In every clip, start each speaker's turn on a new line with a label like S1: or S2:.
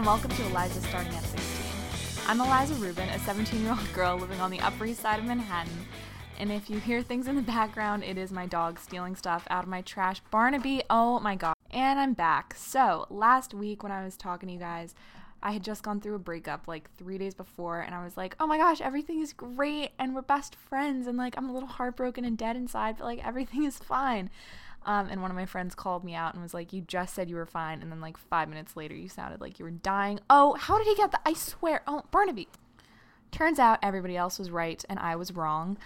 S1: and welcome to Eliza Starting at 16. I'm Eliza Rubin, a 17 year old girl living on the Upper East Side of Manhattan. And if you hear things in the background, it is my dog stealing stuff out of my trash. Barnaby, oh my god. And I'm back. So, last week when I was talking to you guys, I had just gone through a breakup like three days before, and I was like, oh my gosh, everything is great, and we're best friends, and like I'm a little heartbroken and dead inside, but like everything is fine. Um, and one of my friends called me out and was like, You just said you were fine. And then, like, five minutes later, you sounded like you were dying. Oh, how did he get that? I swear. Oh, Barnaby. Turns out everybody else was right and I was wrong.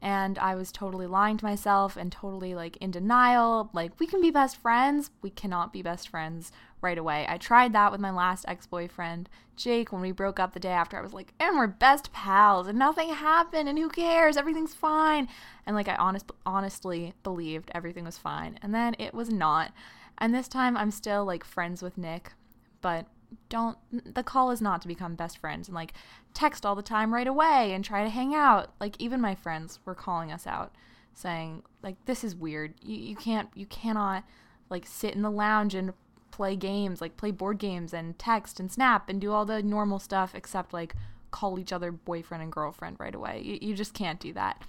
S1: And I was totally lying to myself and totally like in denial. Like, we can be best friends. We cannot be best friends right away. I tried that with my last ex boyfriend, Jake, when we broke up the day after. I was like, and we're best pals, and nothing happened, and who cares? Everything's fine. And like, I honest, honestly believed everything was fine. And then it was not. And this time, I'm still like friends with Nick, but don't the call is not to become best friends and like text all the time right away and try to hang out like even my friends were calling us out saying like this is weird you, you can't you cannot like sit in the lounge and play games, like play board games and text and snap and do all the normal stuff except like call each other boyfriend and girlfriend right away. You, you just can't do that.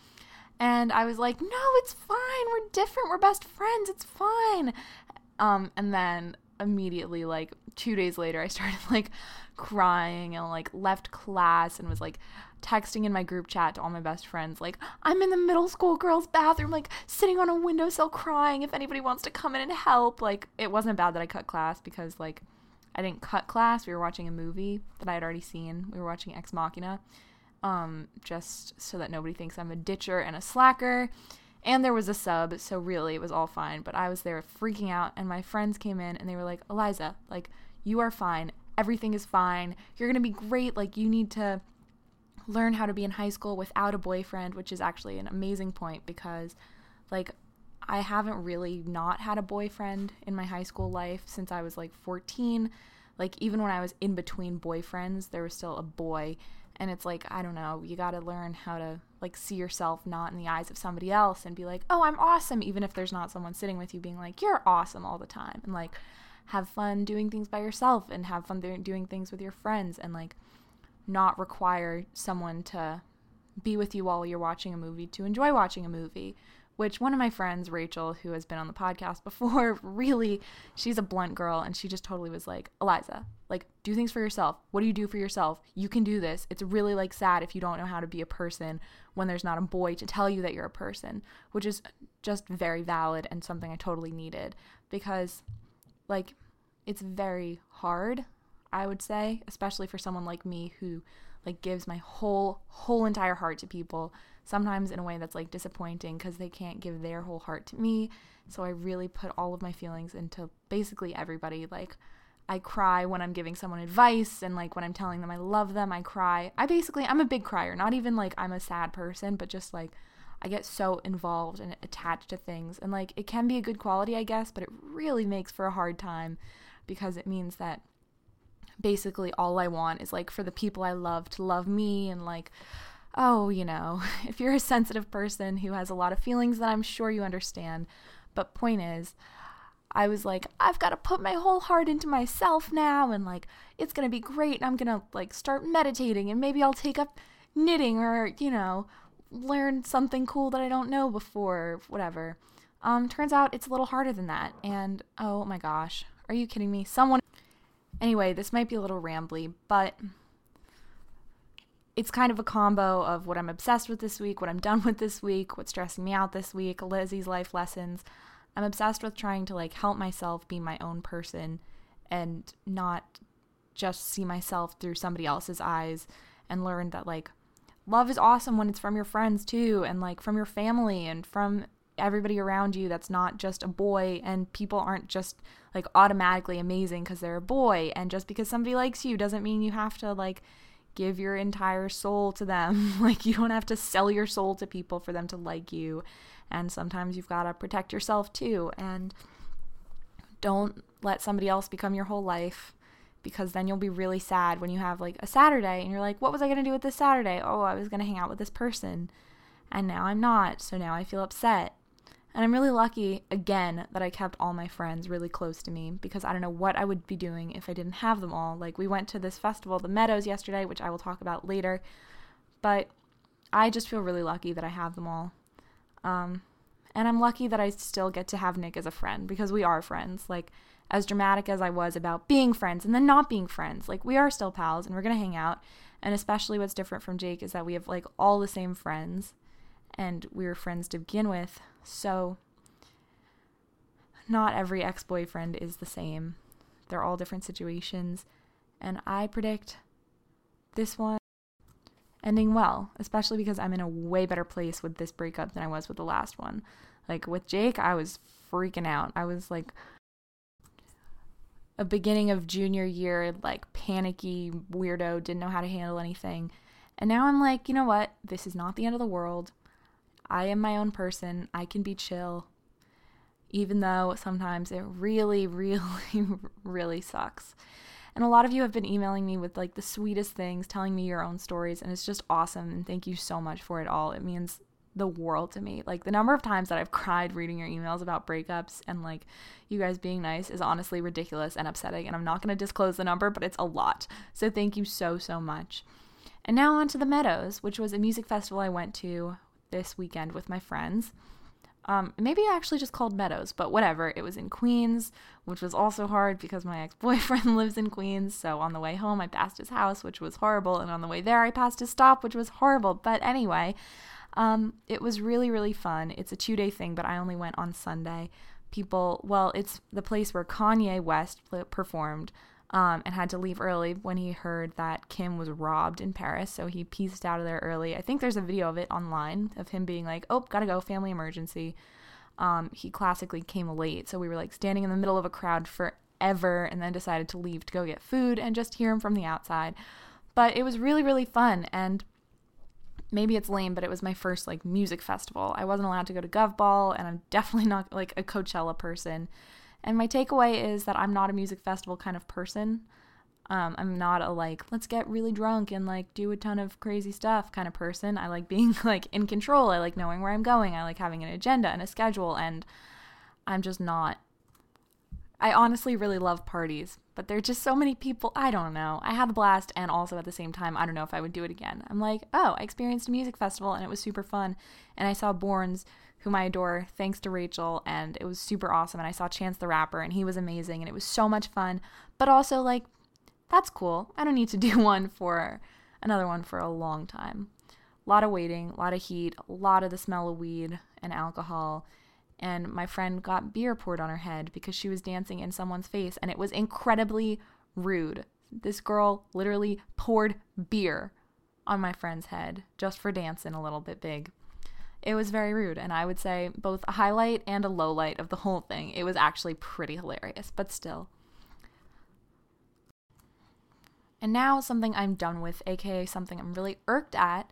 S1: And I was like, no, it's fine. We're different. We're best friends. It's fine. Um, and then immediately, like two days later, I started like crying and like left class and was like texting in my group chat to all my best friends like i'm in the middle school girls bathroom like sitting on a windowsill crying if anybody wants to come in and help. Like it wasn't bad that i cut class because like i didn't cut class. We were watching a movie that i had already seen. We were watching ex machina um just so that nobody thinks i'm a ditcher and a slacker and there was a sub so really it was all fine but i was there freaking out and my friends came in and they were like eliza like you are fine everything is fine you're gonna be great like you need to learn how to be in high school without a boyfriend, which is actually an amazing point because, like, I haven't really not had a boyfriend in my high school life since I was like 14. Like, even when I was in between boyfriends, there was still a boy. And it's like, I don't know, you gotta learn how to, like, see yourself not in the eyes of somebody else and be like, oh, I'm awesome, even if there's not someone sitting with you being like, you're awesome all the time. And, like, have fun doing things by yourself and have fun doing things with your friends. And, like, not require someone to be with you while you're watching a movie to enjoy watching a movie which one of my friends rachel who has been on the podcast before really she's a blunt girl and she just totally was like eliza like do things for yourself. What do you do for yourself? You can do this. It's really like sad if you don't know how to be a person when there's not a boy to tell you that you're a person which is just very valid and something i totally needed because like it's very hard I would say, especially for someone like me who like gives my whole whole entire heart to people, sometimes in a way that's like disappointing because they can't give their whole heart to me. So I really put all of my feelings into basically everybody. Like I cry when I'm giving someone advice and like when I'm telling them I love them, I cry. I basically I'm a big crier, not even like I'm a sad person, but just like I get so involved and attached to things. And like it can be a good quality, I guess, but it really makes for a hard time because it means that basically all I want is like for the people I love to love me and like oh, you know, if you're a sensitive person who has a lot of feelings then I'm sure you understand. But point is, I was like, I've got to put my whole heart into myself now and like it's to be great and I'm to like start meditating and maybe I'll take up knitting or, you know, learn something cool that I don't know before, whatever. Um turns out it's a little harder than that. And oh my gosh, are you kidding me? Someone Anyway, this might be a little rambly, but it's kind of a combo of what I'm obsessed with this week, what I'm done with this week, what's stressing me out this week, Lizzie's life lessons. I'm obsessed with trying to like help myself be my own person and not just see myself through somebody else's eyes and learn that like love is awesome when it's from your friends too and like from your family and from everybody around you that's not just a boy and people aren't just like automatically amazing because they're a boy and just because somebody likes you doesn't mean you have to like give your entire soul to them. Like you don't have to sell your soul to people for them to like you. And sometimes you've got to protect yourself too. And don't let somebody else become your whole life because then you'll be really sad when you have like a Saturday and you're like, what was I going to do with this Saturday? Oh, I was going to hang out with this person. And now I'm not. So now I feel upset And I'm really lucky, again, that I kept all my friends really close to me because I don't know what I would be doing if I didn't have them all. Like, we went to this festival, the Meadows, yesterday, which I will talk about later. But I just feel really lucky that I have them all. Um, and I'm lucky that I still get to have Nick as a friend because we are friends. Like, as dramatic as I was about being friends and then not being friends, like, we are still pals and we're going to hang out. And especially what's different from Jake is that we have like all the same friends and we were friends to begin with. So, not every ex boyfriend is the same. They're all different situations. And I predict this one ending well, especially because I'm in a way better place with this breakup than I was with the last one. Like with Jake, I was freaking out. I was like a beginning of junior year, like panicky weirdo, didn't know how to handle anything. And now I'm like, you know what? This is not the end of the world. I am my own person. I can be chill. Even though sometimes it really, really, really sucks. And a lot of you have been emailing me with like the sweetest things, telling me your own stories, and it's just awesome. And thank you so much for it all. It means the world to me. Like the number of times that I've cried reading your emails about breakups and like you guys being nice is honestly ridiculous and upsetting. And I'm not going to disclose the number, but it's a lot. So thank you so, so much. And now on to the Meadows, which was a music festival I went to this weekend with my friends. Um, maybe I actually just called Meadows, but whatever. It was in Queens, which was also hard because my ex boyfriend lives in Queens. So on the way home, I passed his house, which was horrible. And on the way there, I passed his stop, which was horrible. But anyway, um, it was really, really fun. It's a two day thing, but I only went on Sunday. People, well, it's the place where Kanye West performed um, and had to leave early when he heard that Kim was robbed in Paris. So he pieced out of there early. I think there's a video of it online of him being like, oh, gotta go, family emergency. Um, he classically came late. So we were like standing in the middle of a crowd forever and then decided to leave to go get food and just hear him from the outside. But it was really, really fun. And maybe it's lame, but it was my first like music festival. I wasn't allowed to go to Gov Ball, and I'm definitely not like a Coachella person. And my takeaway is that I'm not a music festival kind of person. Um, I'm not a like, let's get really drunk and like do a ton of crazy stuff kind of person. I like being like in control. I like knowing where I'm going. I like having an agenda and a schedule. And I'm just not. I honestly really love parties, but there are just so many people. I don't know. I had a blast, and also at the same time, I don't know if I would do it again. I'm like, oh, I experienced a music festival and it was super fun. And I saw Borns, whom I adore, thanks to Rachel, and it was super awesome. And I saw Chance the Rapper, and he was amazing, and it was so much fun. But also, like, that's cool. I don't need to do one for another one for a long time. A lot of waiting, a lot of heat, a lot of the smell of weed and alcohol. And my friend got beer poured on her head because she was dancing in someone's face, and it was incredibly rude. This girl literally poured beer on my friend's head just for dancing a little bit big. It was very rude, and I would say both a highlight and a low light of the whole thing. It was actually pretty hilarious, but still. And now something I'm done with, aka something I'm really irked at,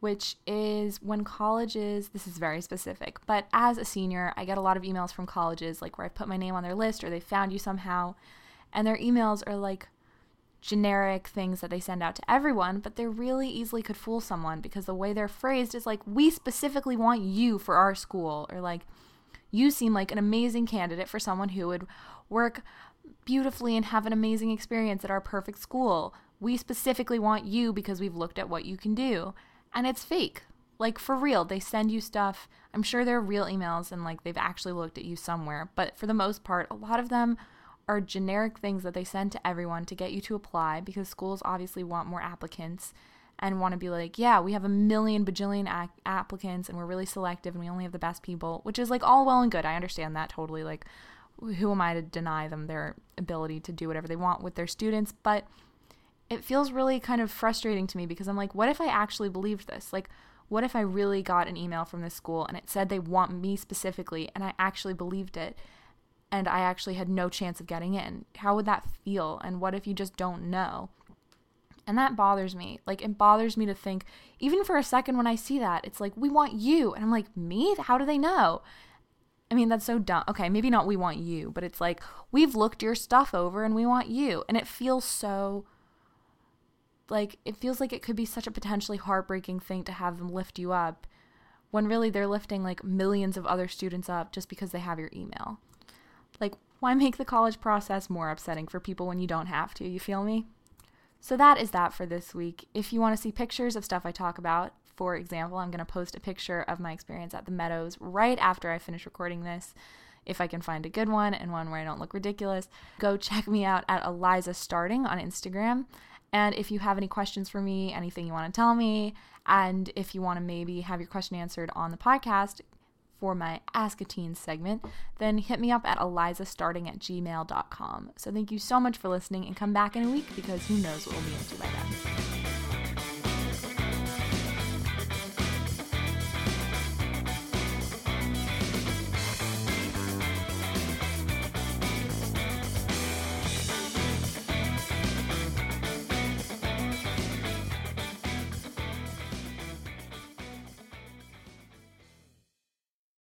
S1: which is when colleges, this is very specific, but as a senior, I get a lot of emails from colleges like where I put my name on their list or they found you somehow, and their emails are like generic things that they send out to everyone, but they really easily could fool someone because the way they're phrased is like, we specifically want you for our school, or like, you seem like an amazing candidate for someone who would work beautifully and have an amazing experience at our perfect school. We specifically want you because we've looked at what you can do. And it's fake. Like, for real, they send you stuff. I'm sure they're real emails and like they've actually looked at you somewhere, but for the most part, a lot of them are generic things that they send to everyone to get you to apply because schools obviously want more applicants and want to be like, yeah, we have a million bajillion ac- applicants and we're really selective and we only have the best people, which is like all well and good. I understand that totally. Like, who am I to deny them their ability to do whatever they want with their students? But it feels really kind of frustrating to me because I'm like, what if I actually believed this? Like, what if I really got an email from this school and it said they want me specifically and I actually believed it? And I actually had no chance of getting in. How would that feel? And what if you just don't know? And that bothers me. Like, it bothers me to think, even for a second when I see that, it's like, we want you. And I'm like, me? How do they know? I mean, that's so dumb. Okay, maybe not we want you, but it's like, we've looked your stuff over and we want you. And it feels so, like, it feels like it could be such a potentially heartbreaking thing to have them lift you up when really they're lifting like millions of other students up just because they have your email. Like, why make the college process more upsetting for people when you don't have to? You feel me? So that is that for this week. If you want to see pictures of stuff I talk about, for example, I'm going to post a picture of my experience at the Meadows right after I finish recording this. If I can find a good one and one where I don't look ridiculous, go check me out at Eliza Starting on Instagram. And if you have any questions for me, anything you want to tell me, and if you want to maybe have your question answered on the podcast, for my Ask a Teen segment, then hit me up at elizastarting at gmail.com. So thank you so much for listening and come back in a week because who knows what we'll be into by then.